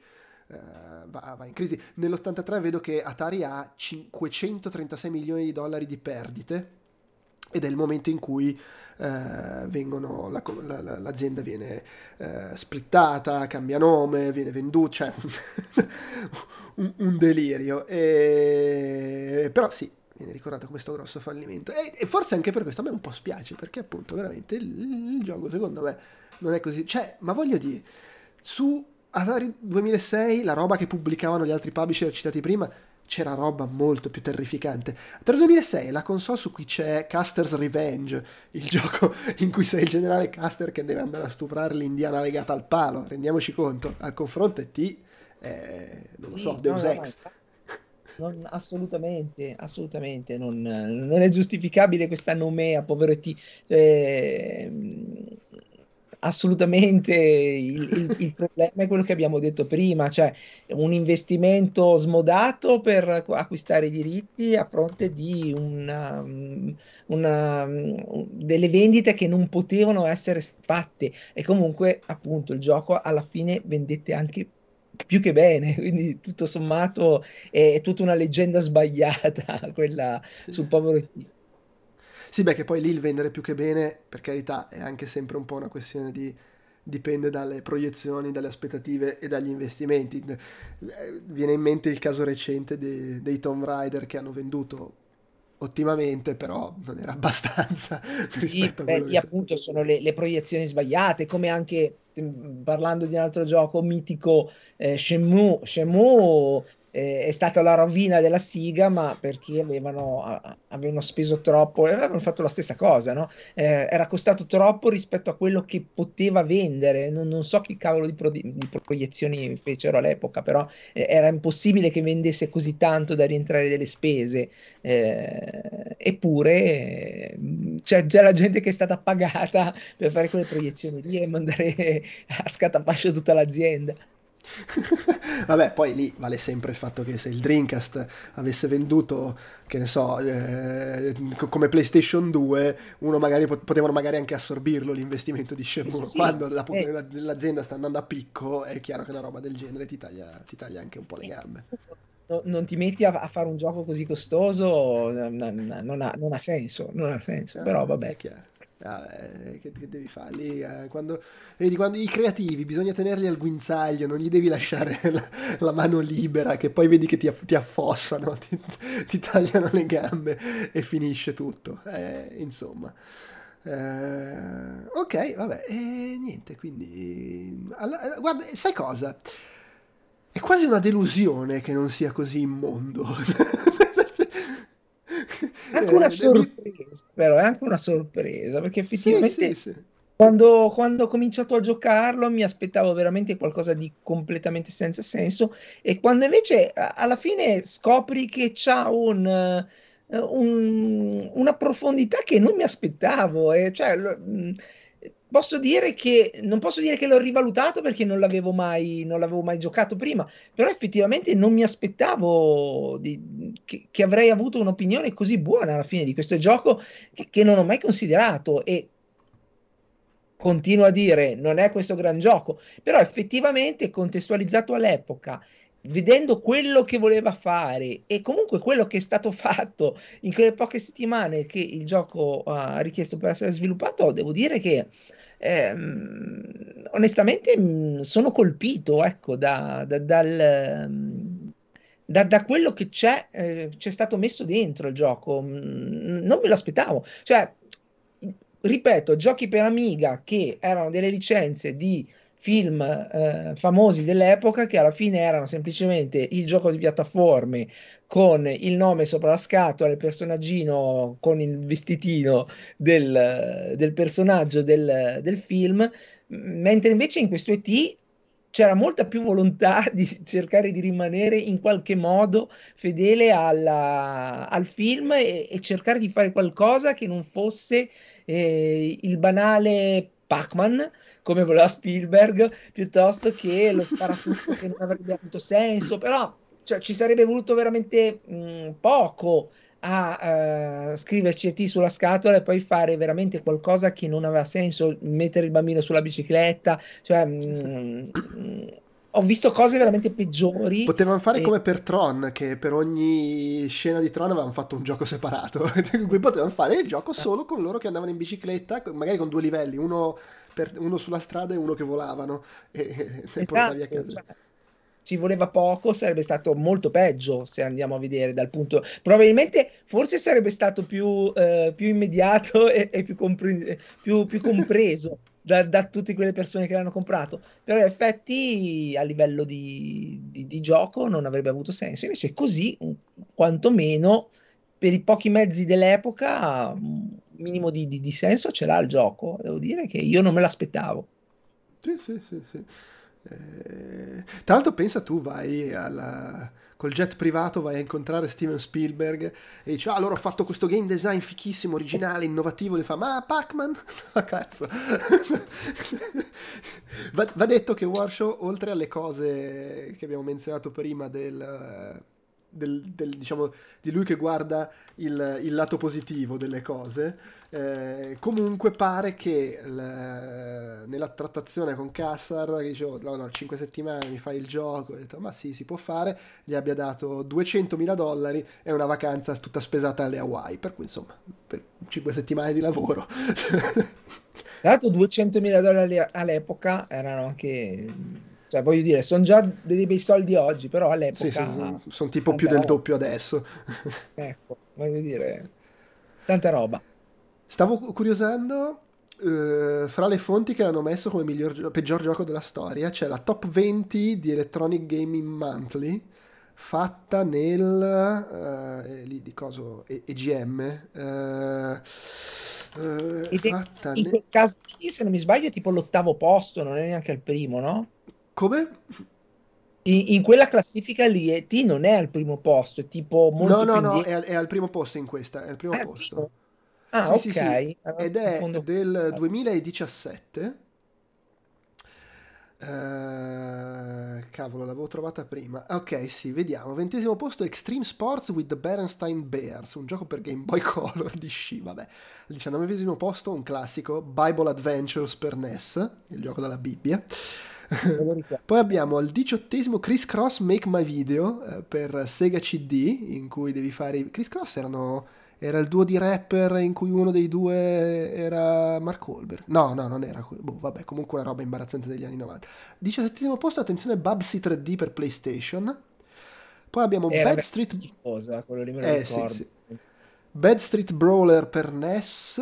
eh, va, va in crisi. Nell'83 vedo che Atari ha 536 milioni di dollari di perdite ed è il momento in cui eh, vengono, la, la, l'azienda viene eh, splittata, cambia nome, viene venduta, cioè un, un, delirio. E, però sì, viene ricordato come sto grosso fallimento. E, e, forse anche per questo a me un po' spiace, perché appunto veramente il, il gioco secondo me non è così. Cioè, ma voglio dire, su Atari 2006, la roba che pubblicavano gli altri publisher citati prima, c'era roba molto più terrificante. Tra il 2006 la console su cui c'è Caster's Revenge, il gioco in cui sei il generale Caster che deve andare a stuprare l'indiana legata al palo, rendiamoci conto, al confronto è T, eh, non lo so, sì, Deus no, Ex. No, non, assolutamente, assolutamente, non, non, è giustificabile questa nomea, povero T. Cioè, assolutamente il, il, il, problema è quello che abbiamo detto prima, cioè un investimento smodato per acquistare i diritti a fronte di una, una, delle vendite che non potevano essere fatte e comunque appunto il gioco alla fine vendette anche più che bene, quindi tutto sommato è, tutta una leggenda sbagliata quella sì. sul povero tipo. Sì, beh, che poi lì il vendere più che bene, per carità, è anche sempre un po' una questione di dipende dalle proiezioni, dalle aspettative e dagli investimenti. Eh, viene in mente il caso recente dei, dei Tomb Raider che hanno venduto ottimamente, però non era abbastanza sì, beh, appunto sono le, le, proiezioni sbagliate, come anche mm, parlando di un altro gioco mitico eh, Shenmue, Shenmue eh, è stata la rovina della Siga, ma perché avevano, avevano speso troppo e avevano fatto la stessa cosa, no? eh, era costato troppo rispetto a quello che poteva vendere. Non, non so che cavolo di, pro, di, proiezioni fecero all'epoca, però eh, era impossibile che vendesse così tanto da rientrare delle spese. Eh, eppure c'è già la gente che è stata pagata per fare quelle proiezioni lì e mandare a scatafascio tutta l'azienda. Vabbè, poi lì vale sempre il fatto che se il Dreamcast avesse venduto, che ne so, eh, come PlayStation 2, uno magari potevano magari anche assorbirlo l'investimento di Shenmue. Sì, sì, Quando la, eh. l'azienda sta andando a picco, è chiaro che una roba del genere ti taglia, ti taglia anche un po' le gambe. No, non ti metti a, a, fare un gioco così costoso, non, non, ha, non ha, senso, non ha senso, ah, però vabbè. È chiaro. Ah, che, che, devi fare lì? Eh, quando, vedi, quando i creativi bisogna tenerli al guinzaglio, non gli devi lasciare la, la mano libera, che poi vedi che ti, ti affossano, ti, ti, tagliano le gambe e finisce tutto. Eh, insomma, Eh, ok, vabbè, e niente, quindi... Allora, guarda, sai cosa? È quasi una delusione che non sia così immondo. È anche una sorpresa, però, è anche una sorpresa, perché effettivamente... Sì, sì, sì. Quando, quando, ho cominciato a giocarlo mi aspettavo veramente qualcosa di completamente senza senso e quando invece alla fine scopri che c'ha un, un, una profondità che non mi aspettavo. E cioè, posso dire che non posso dire che l'ho rivalutato perché non l'avevo mai, non l'avevo mai giocato prima, però effettivamente non mi aspettavo di, che, che, avrei avuto un'opinione così buona alla fine di questo gioco che, che non ho mai considerato e continuo a dire non è questo gran gioco, però effettivamente contestualizzato all'epoca vedendo quello che voleva fare e comunque quello che è stato fatto in quelle poche settimane che il gioco ha richiesto per essere sviluppato, devo dire che ehm, onestamente mh, sono colpito ecco, da, da, dal, da, da, quello che c'è, eh, c'è stato messo dentro il gioco. non me lo aspettavo. Cioè, ripeto, giochi per Amiga che erano delle licenze di film eh, famosi dell'epoca che alla fine erano semplicemente il gioco di piattaforme con il nome sopra la scatola, il personaggino con il vestitino del, del personaggio del, del film, mentre invece in questo ET c'era molta più volontà di cercare di rimanere in qualche modo fedele alla, al film e, e, cercare di fare qualcosa che non fosse eh, il banale Pac-Man come voleva Spielberg, piuttosto che lo sparatutto che non avrebbe avuto senso, però cioè, ci sarebbe voluto veramente mh, poco a uh, scriverci ET sulla scatola e poi fare veramente qualcosa che non aveva senso, mettere il bambino sulla bicicletta, cioè mh, mh, ho visto cose veramente peggiori. Potevano fare e... come per Tron, che per ogni scena di Tron avevano fatto un gioco separato, cui potevano fare il gioco solo con loro che andavano in bicicletta, magari con due livelli, uno per, uno sulla strada e uno che volavano e, esatto, casa. Cioè, ci voleva poco, sarebbe stato molto peggio se andiamo a vedere dal punto. Probabilmente, forse sarebbe stato più, eh, più immediato e, e più, compre- più, più, compreso da, da, tutte quelle persone che l'hanno comprato. Però, in effetti, a livello di, di, di gioco, non avrebbe avuto senso. Invece, così, quantomeno per i pochi mezzi dell'epoca, un minimo di, di, senso ce l'ha il gioco. Devo dire che io non me l'aspettavo. Sì, sì, sì. sì. Eh, tra l'altro, pensa tu, vai alla, col jet privato, vai a incontrare Steven Spielberg e dici, ah, allora ho fatto questo game design fichissimo, originale, innovativo. Le fa, ma Pac-Man? ma cazzo. va, va detto che Warshow, oltre alle cose che abbiamo menzionato prima del del, del, diciamo, di lui che guarda il, il lato positivo delle cose. Eh, comunque pare che l, nella trattazione con Kassar, che dicevo, no, no, 5 settimane mi fai il gioco, ho detto, ma sì, si può fare, gli abbia dato 200.000 dollari e una vacanza tutta spesata alle Hawaii, per cui insomma, per 5 settimane di lavoro. Tra l'altro 200.000 dollari all'epoca erano anche cioè, voglio dire, sono già dei bei soldi oggi, però all'epoca... Sì, sì, sono tipo più del roba. doppio adesso. ecco, voglio dire, tanta roba. Stavo curiosando, uh, fra le fonti che hanno messo come miglior, peggior gioco della storia, c'è la top 20 di Electronic Gaming Monthly, fatta nel... Uh, lì di coso, EGM. Uh, Uh, in quel caso se non mi sbaglio, è tipo l'ottavo posto, non è neanche il primo, no? Come? In, in, quella classifica lì E.T. non è al primo posto, è tipo molto No, no, no, è, è, al primo posto in questa, è al primo è posto. Ah, sì, ok. Sì, sì. Ed è del 2017. Uh, eh, cavolo, l'avevo trovata prima. Ok, sì, vediamo. Ventesimo posto Extreme Sports with the Berenstein Bears, un gioco per Game Boy Color di sci, vabbè. Al diciannovesimo posto un classico, Bible Adventures per NES, il gioco della Bibbia. Poi abbiamo al diciottesimo Chris Cross Make My Video eh, per Sega CD, in cui devi fare... Chris Cross erano... Era il duo di rapper in cui uno dei due era Mark Wahlberg. No, no, non era. Boh, vabbè, comunque una roba imbarazzante degli anni 90. Diciassettesimo posto, attenzione, Bubsy 3D per PlayStation. Poi abbiamo era Bad Street... Schifosa, quello lì me lo eh, sì, sì. Bad Street Brawler per NES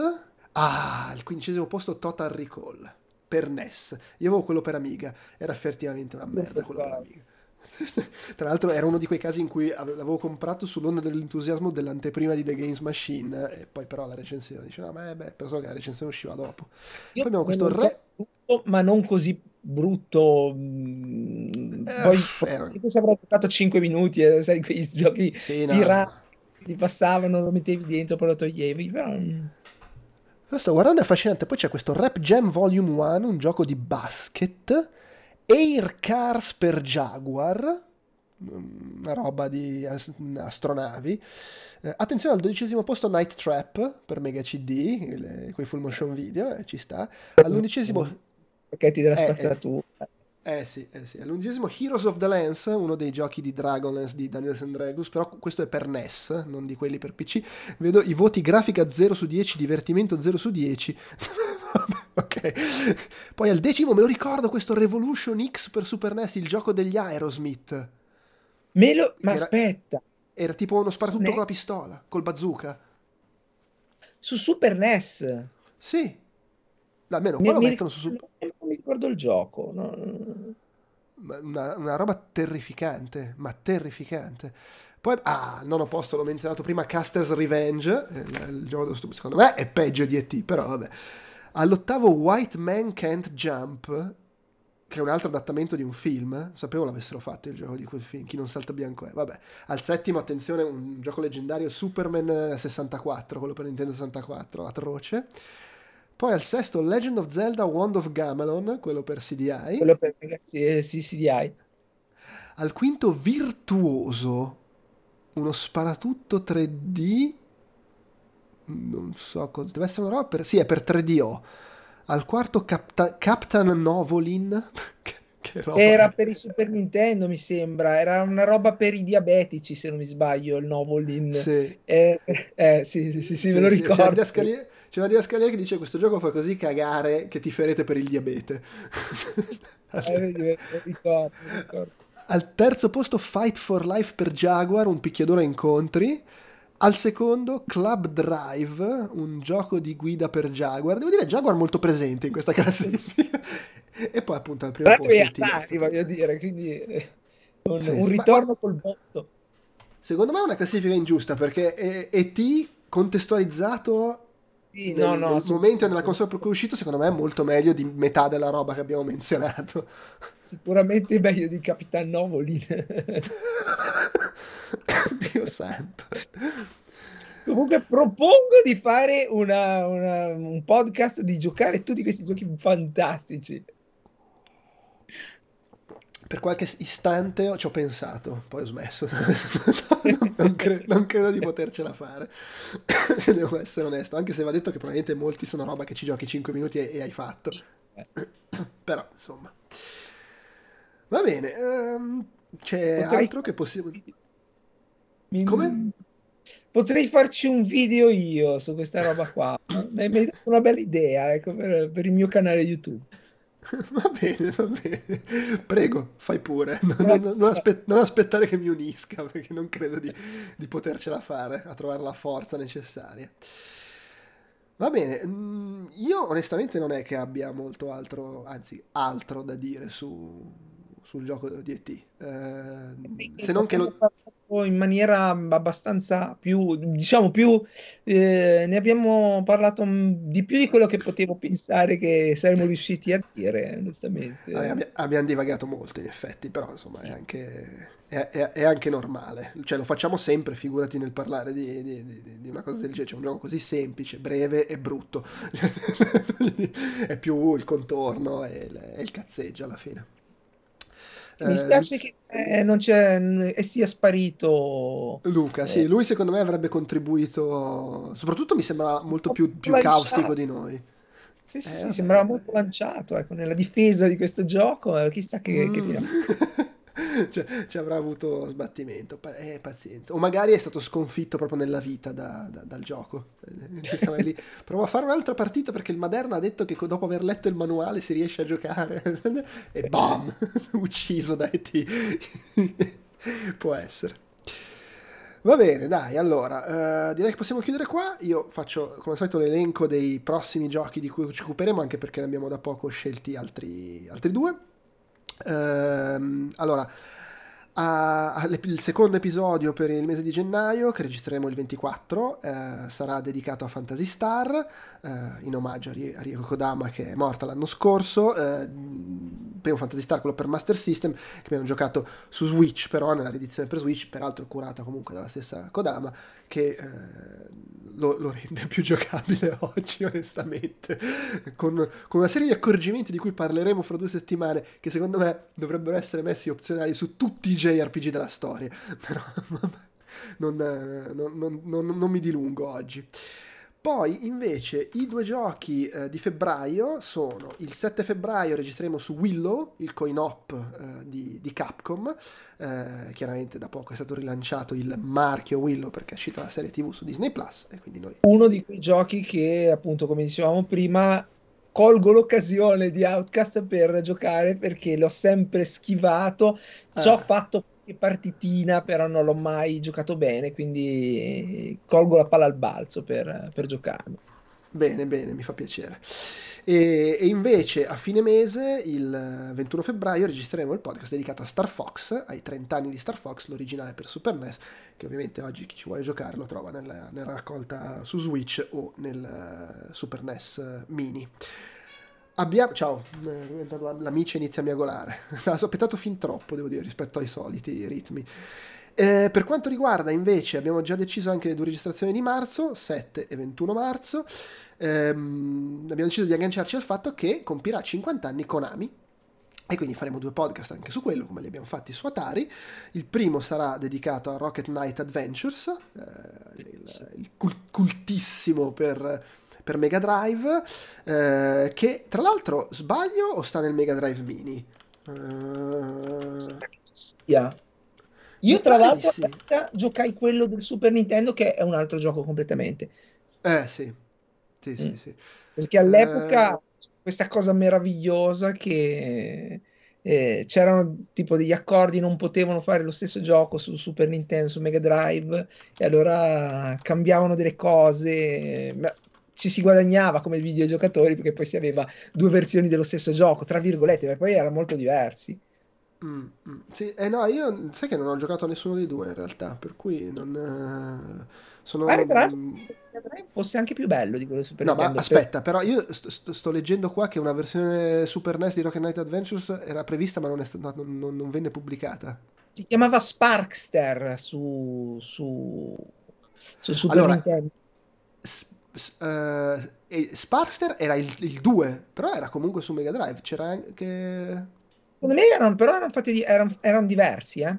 Ah, al quindicesimo posto Total Recall per NES. Io avevo quello per Amiga, era effettivamente una merda quello per Amiga. Tra l'altro era uno di quei casi in cui l'avevo comprato sull'onda dell'entusiasmo dell'anteprima di The Games Machine e poi però la recensione dice no ma beh, penso che la recensione usciva dopo. Io poi abbiamo questo re... Brutto, ma non così brutto. Mm, eh, poi era... se avrà giocato 5 minuti eh, sai quei giochi sì, no. pirati ti passavano, lo mettevi dentro, poi lo toglievi. Però... Mm. Sto guardando è affascinante. Poi c'è questo Rap Jam Volume 1, un gioco di basket Air Cars per Jaguar, una roba di astronavi. Eh, attenzione al dodicesimo posto Night Trap per Mega CD, le, quei full motion video, eh, ci sta. All'undicesimo... Pacchetti della eh, spazzatura. Eh, eh, sì, eh sì. All'undicesimo Heroes of the Lens, uno dei giochi di Dragonlance di Daniel Sandregus, però questo è per NES, non di quelli per PC. Vedo i voti grafica 0 su 10, divertimento 0 su 10. ok. Poi al decimo me lo ricordo questo Revolution X per Super NES, il gioco degli Aerosmith. Me lo... Ma era, aspetta. Era tipo uno sparatutto con la pistola, col bazooka. Su Super NES? Sì. Almeno mi, qua lo mettono su Super... Mi ricordo il gioco. No. Una, una, roba terrificante, ma terrificante. Poi, ah, non ho posto, l'ho menzionato prima, Caster's Revenge, il, il gioco secondo me è peggio di E.T., però vabbè. All'ottavo White Man Can't Jump, che è un altro adattamento di un film, sapevo l'avessero fatto il gioco di quel film, chi non salta bianco è, vabbè. Al settimo, attenzione, un gioco leggendario, Superman 64, quello per Nintendo 64, atroce. Poi al sesto Legend of Zelda Wand of Gamelon, quello per CDI. Quello per ragazzi, sì, CDI. Al quinto Virtuoso, uno sparatutto 3D non so cosa, deve essere una roba per, sì, è per 3DO. Al quarto Capta, Captain Novolin. Era per i Super Nintendo, mi sembra. Era una roba per i diabetici, se non mi sbaglio, il Novolin. Sì. Eh, eh, sì, sì, sì, sì, me lo ricordo. C'è una Diascalia che dice questo gioco fa così cagare che ti ferete per il diabete. eh, ricordo, ricordo. Al terzo posto Fight for Life per Jaguar, un picchiaduro a incontri. Al secondo, Club Drive, un gioco di guida per Jaguar. Devo dire, Jaguar molto presente in questa classifica. e poi appunto al primo Tra posto... Atari, voglio dire, quindi eh, un, sì, un ritorno ma, col botto. Secondo me è una classifica ingiusta perché E.T. contestualizzato sì, nel, no, no, nel momento nella console per cui è uscito, secondo me è molto meglio di metà della roba che abbiamo menzionato. Sicuramente meglio di Capitan Novoli. Dio santo. Comunque propongo di fare una, una, un podcast di giocare tutti questi giochi fantastici. Per qualche istante ci ho pensato, poi ho smesso. no, non, cre- non, credo di potercela fare. Devo essere onesto, anche se va detto che probabilmente molti sono roba che ci giochi 5 minuti e, e hai fatto. Però, insomma. Va bene, um, c'è Potrei... altro che possiamo... Mi... Come? Potrei farci un video io su questa roba qua. Mi hai dato una bella idea ecco, per, per, il mio canale YouTube. Va bene, va bene. Prego, fai pure. Non, non, non, aspe- non aspettare che mi unisca, perché non credo di, di, potercela fare, a trovare la forza necessaria. Va bene, mm, io onestamente non è che abbia molto altro, anzi altro da dire su, sul gioco di ET. Eh, se non che lo in maniera abbastanza più, diciamo più, eh, ne abbiamo parlato di più di quello che potevo pensare che saremmo riusciti a dire, onestamente. Abbiamo, abbiamo divagato molto in effetti, però insomma è anche, è, è, è anche normale, cioè lo facciamo sempre, figurati nel parlare di, di, di, di una cosa del genere, cioè un gioco così semplice, breve e brutto, è più il contorno e il, il cazzeggio alla fine. Mi spiace eh, che eh, non c'è, eh, sia sparito. Luca, sì, eh. lui secondo me avrebbe contribuito, soprattutto mi sembra molto più, più caustico di noi. Sì, sì, sì sembrava molto lanciato ecco, nella difesa di questo gioco, chissà che, mm. che cioè, ci avrà avuto sbattimento, eh, pazienza. O magari è stato sconfitto proprio nella vita da, da, dal gioco. Lì. Provo a fare un'altra partita perché il Maderna ha detto che dopo aver letto il manuale si riesce a giocare. e bam! Ucciso da E.T. Può essere. Va bene, dai, allora, uh, direi che possiamo chiudere qua. Io faccio come al solito l'elenco dei prossimi giochi di cui ci occuperemo, anche perché ne abbiamo da poco scelti altri, altri due. Uh, allora, a, il secondo episodio per il mese di gennaio, che registreremo il 24, eh, sarà dedicato a Fantasy Star, eh, in omaggio a, Rie- a Rieko Kodama che è morta l'anno scorso. Eh, primo Fantasy Star, quello per Master System, che abbiamo giocato su Switch, però nella riedizione per Switch, peraltro curata comunque dalla stessa Kodama, che eh, lo, lo, rende più giocabile oggi, onestamente, con, con, una serie di accorgimenti di cui parleremo fra due settimane, che secondo me dovrebbero essere messi opzionali su tutti i JRPG della storia, però non, non, non, non mi dilungo oggi. Poi invece i due giochi eh, di febbraio sono il 7 febbraio registreremo su Willow, il coin-op eh, di, di, Capcom, eh, chiaramente da poco è stato rilanciato il marchio Willow perché è uscita la serie TV su Disney Plus e quindi noi... Uno di quei giochi che appunto come dicevamo prima colgo l'occasione di Outcast per giocare perché l'ho sempre schivato, ci ho ah. fatto partitina, però non l'ho mai giocato bene, quindi colgo la palla al balzo per, per giocarlo. Bene, bene, mi fa piacere. E, e, invece a fine mese, il 21 febbraio, registreremo il podcast dedicato a Star Fox, ai 30 anni di Star Fox, l'originale per Super NES, che ovviamente oggi chi ci vuole giocare lo trova nella, nella raccolta su Switch o nel uh, Super NES Mini. Abbiamo... Ciao, l'amici inizia a miagolare. Ha sospettato fin troppo, devo dire, rispetto ai soliti ritmi. Eh, per quanto riguarda invece, abbiamo già deciso anche le due registrazioni di marzo, 7 e 21 marzo. Ehm, abbiamo deciso di agganciarci al fatto che compirà 50 anni Konami. E quindi faremo due podcast anche su quello, come li abbiamo fatti su Atari. Il primo sarà dedicato a Rocket Knight Adventures, eh, il, il cultissimo per per Mega Drive, eh, che tra l'altro sbaglio o sta nel Mega Drive Mini? Uh... Yeah. Io tra l'altro sì. giocai quello del Super Nintendo che è un altro gioco completamente. Eh sì, sì, sì, mm. sì. Perché all'epoca eh... questa cosa meravigliosa che eh, c'erano tipo degli accordi, non potevano fare lo stesso gioco su Super Nintendo, su Mega Drive, e allora cambiavano delle cose ci si guadagnava come videogiocatori perché poi si aveva due versioni dello stesso gioco, tra virgolette, perché poi erano molto diversi. Mm, mm. Sì, eh no, io sai che non ho giocato a nessuno dei due in realtà, per cui non... Eh, sono... Pare tra fosse anche più bello di quello Super no, Nintendo. ma aspetta, però io sto, sto, leggendo qua che una versione Super NES di Rocket Knight Adventures era prevista ma non, è, non, non, non venne pubblicata. Si chiamava Sparkster su, su, su Super allora, Nintendo. Sp- uh, Sparkster era il 2, però era comunque su Mega Drive. C'era anche. Secondo me erano, però erano, fatti di, erano, erano diversi, eh?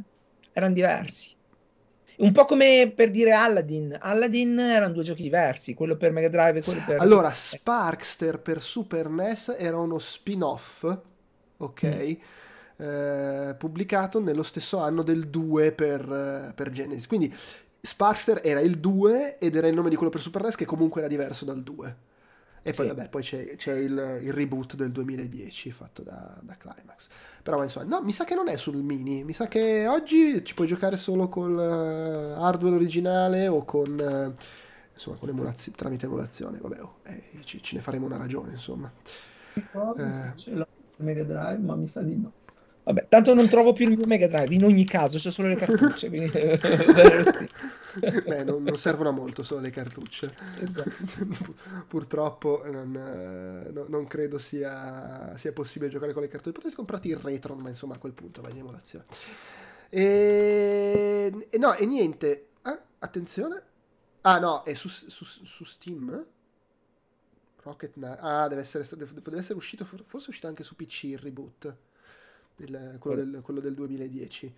Erano diversi. Un po' come per dire Aladdin. Aladdin erano due giochi diversi, quello per Mega Drive e quello per... Allora, Sparkster per Super NES era uno spin-off, ok? Mm. Eh, pubblicato nello stesso anno del 2 per, per Genesis. Quindi Sparkster era il 2 ed era il nome di quello per Super NES che comunque era diverso dal 2. E poi, sì. vabbè, poi c'è, c'è il, il, reboot del 2010 fatto da, da, Climax. Però insomma, no, mi sa che non è sul mini. Mi sa che oggi ci puoi giocare solo con uh, hardware originale o con, uh, insomma, con emulazio, tramite emulazione. Vabbè, oh, eh, ci, ce ne faremo una ragione, insomma. Ricordo eh. se ce l'ho Mega Drive, ma mi sa di no. Vabbè, tanto non trovo più il mio Mega Drive, in ogni caso c'è solo le cartucce. quindi... Beh, non, non, servono a molto solo le cartucce. Esatto. Purtroppo non, eh, no, non credo sia, sia, possibile giocare con le cartucce. Potresti comprarti il Retron, ma insomma a quel punto vai in emulazione. E... e no, e niente. Ah, attenzione. Ah no, è su, su, su Steam? Rocket Knight. Ah, deve essere, deve essere uscito, forse è uscito anche su PC il reboot del, quello, del, quello, del, 2010.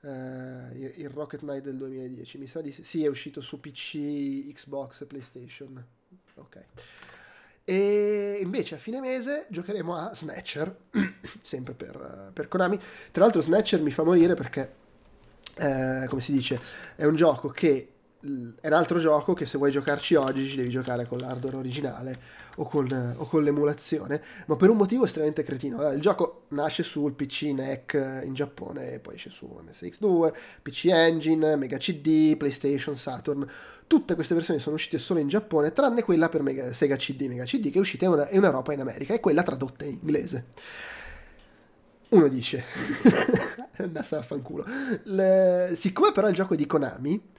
Uh, eh, il Rocket Knight del 2010 mi sa di sì. È uscito su PC, Xbox PlayStation. Ok. E invece a fine mese giocheremo a Snatcher sempre per, per Konami. Tra l'altro Snatcher mi fa morire perché eh, come si dice è un gioco che è un altro gioco che se vuoi giocarci oggi ci devi giocare con l'hardware originale o con, o con l'emulazione, ma per un motivo estremamente cretino. Il gioco nasce sul PC NEC in Giappone poi esce su MSX2, PC Engine, Mega CD, PlayStation, Saturn. Tutte queste versioni sono uscite solo in Giappone, tranne quella per Mega, Sega CD, Mega CD che è uscita in, in Europa e in America e quella tradotta in inglese. Uno dice, andasse a fanculo. Le... Siccome però il gioco è di Konami,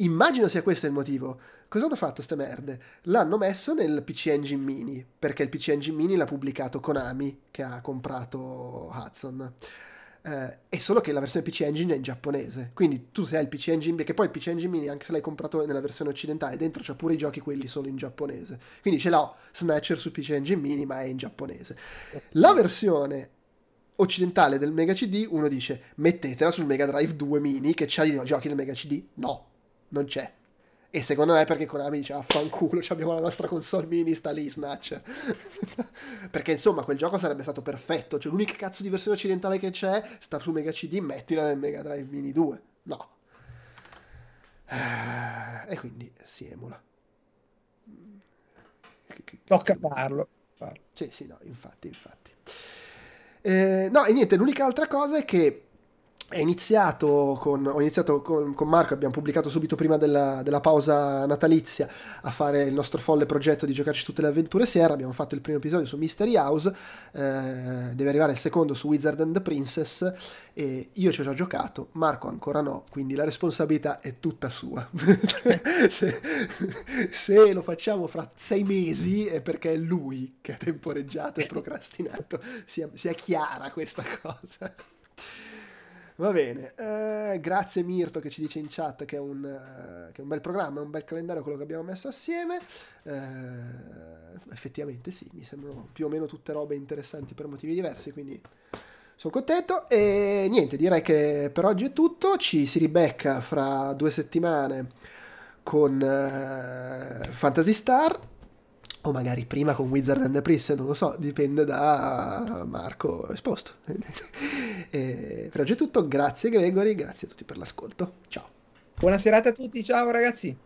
Immagino sia questo il motivo. Cosa hanno fatto ste merde? L'hanno messo nel PC Engine Mini, perché il PC Engine Mini l'ha pubblicato Konami, che ha comprato Hudson. Eh, è solo che la versione PC Engine è in giapponese, quindi tu se hai il PC Engine, perché poi il PC Engine Mini, anche se l'hai comprato nella versione occidentale, dentro c'ha pure i giochi quelli solo in giapponese. Quindi ce l'ho Snatcher sul PC Engine Mini, ma è in giapponese. La versione occidentale del Mega CD, uno dice mettetela sul Mega Drive 2 Mini che c'ha i giochi del Mega CD. No, non c'è. E secondo me perché Konami dice affanculo, abbiamo la nostra console mini, sta lì, Snatch. perché insomma quel gioco sarebbe stato perfetto, cioè l'unica cazzo di versione occidentale che c'è sta su Mega CD, mettila nel Mega Drive Mini 2. No. Eh, e quindi si emula. Tocca farlo. farlo. Sì, sì, no, infatti, infatti. Eh, no, e niente, l'unica altra cosa è che iniziato con, ho iniziato con, con, Marco, abbiamo pubblicato subito prima della, della, pausa natalizia a fare il nostro folle progetto di giocarci tutte le avventure Sierra, abbiamo fatto il primo episodio su Mystery House, eh, deve arrivare il secondo su Wizard and the Princess e io ci ho già giocato, Marco ancora no, quindi la responsabilità è tutta sua. se, se, lo facciamo fra sei mesi è perché è lui che ha temporeggiato e procrastinato, sia, sia chiara questa cosa. Va bene, eh, grazie Mirto che ci dice in chat che è, un, uh, che è, un, bel programma, un bel calendario quello che abbiamo messo assieme. Eh, effettivamente sì, mi sembrano più o meno tutte robe interessanti per motivi diversi, quindi sono contento. E niente, direi che per oggi è tutto, ci si ribecca fra due settimane con uh, Fantasy Star o magari prima con Wizard and the Priest, non lo so, dipende da Marco esposto. e per oggi è tutto, grazie Gregory, grazie a tutti per l'ascolto, ciao. Buona serata a tutti, ciao ragazzi.